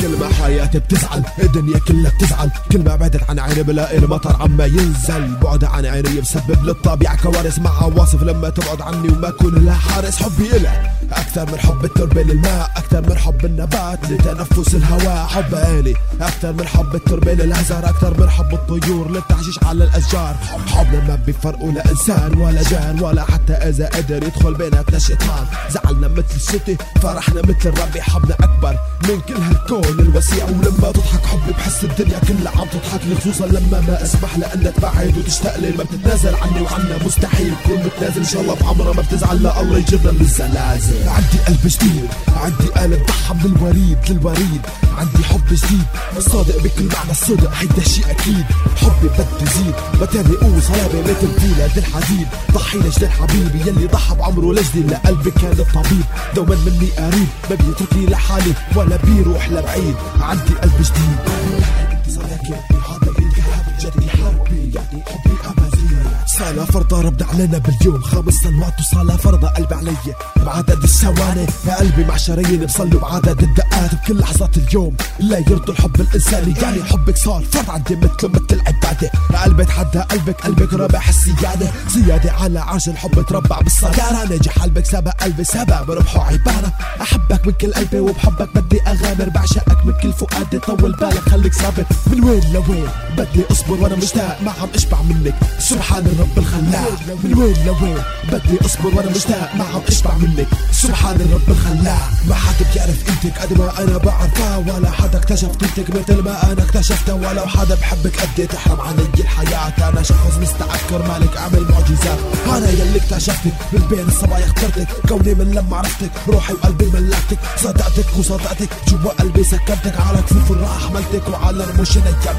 كل ما حياتي بتزعل الدنيا كلها بتزعل. كل ما بعدت عن عيني بلاقي المطر عما ينزل. بعد عن عيني بسبب للطبيعة كوارث مع عواصف. لما تبعد عني وما أكون لها حارس حبي إلك. أكثر من حب التربة للماء أكثر من حب النبات لتنفس الهواء. حب إلي أكثر من حب التربة للأزهار أكثر من حب الطيور للتعشيش على الأشجار. حبنا ما بيفرقوا لا إنسان ولا جان ولا حتى إذا قدر يدخل بيناتنا شيطان. زعلنا مثل الشتي فرحنا مثل الربيع حبنا أكبر من كل هالكون. الوسيع ولما تضحك حبي بحس الدنيا كلها عم تضحك لي خصوصا لما ما أسمح لأنها تبعد وتشتاق لي ما بتتنازل عني وعنا مستحيل تكون متنازل إن شاء الله بعمرها ما بتزعل. لا الله يجرنا من الزلازل. عندي قلب جديد عندي قلب ضحى من الوريد للوريد. عندي حب جديد صادق بكل معنى الصدق هيدا شيء أكيد. حبي بده يزيد بتاني قوة صلابة مثل فيلة الحديد. ضحي لجل حبيبي يلي ضحى بعمره لجلي لقلبي كان الطبيب دوما مني قريب. ما بيتركني لحالي ولا بيروح لبعيد. عندي قلب جديد صدقني هذا الالتهاب جدي حربي يعني حبي صلاة فرضة ربنا علينا باليوم خمس سنوات وصلاة فرضة قلبي علي بعدد الثواني. يا قلبي مع شرايين بصلوا بعدد الدقات. بكل لحظات اليوم لا يرضوا الحب الانساني يعني حبك صار فرض عندي مثله مثل العبادة. قلبي تحدى قلبك قلبك رابح السيادة. زيادة على عرش الحب تربع بالصدارة نجح قلبك سبق قلبي سبق بربحه عبارة. أحبك من كل قلبي وبحبك بدي أغامر. بعشقك من كل فؤادي طول بالك. خليك ثابت. من وين لوين؟ بدي أصبر وأنا مشتاق. ما عم أشبع منك. سبحان الرب. الخلاق من وين لوين؟ بدي أصبر وأنا مشتاق ما عم أشبع منك. سبحان الرب الخلاق. ما حدا بيعرف قيمتك قد ما أنا بعرفها. ولا حدا اكتشف قيمتك مثل ما أنا اكتشفتها. ولو حدا بحبك قد تحرم علي الحياة. أنا شخص مستعد كرمالك أعمل معجزات. أنا يلي اكتشفتك. من بين الصبايا اخترتك. كوني من لما عرفتك. روحي وقلبي ملكتك صدقتك وصدقتك. جوا قلبي سكنتك. على كفوف الراحة. حملتك وعلى رموش نيمتك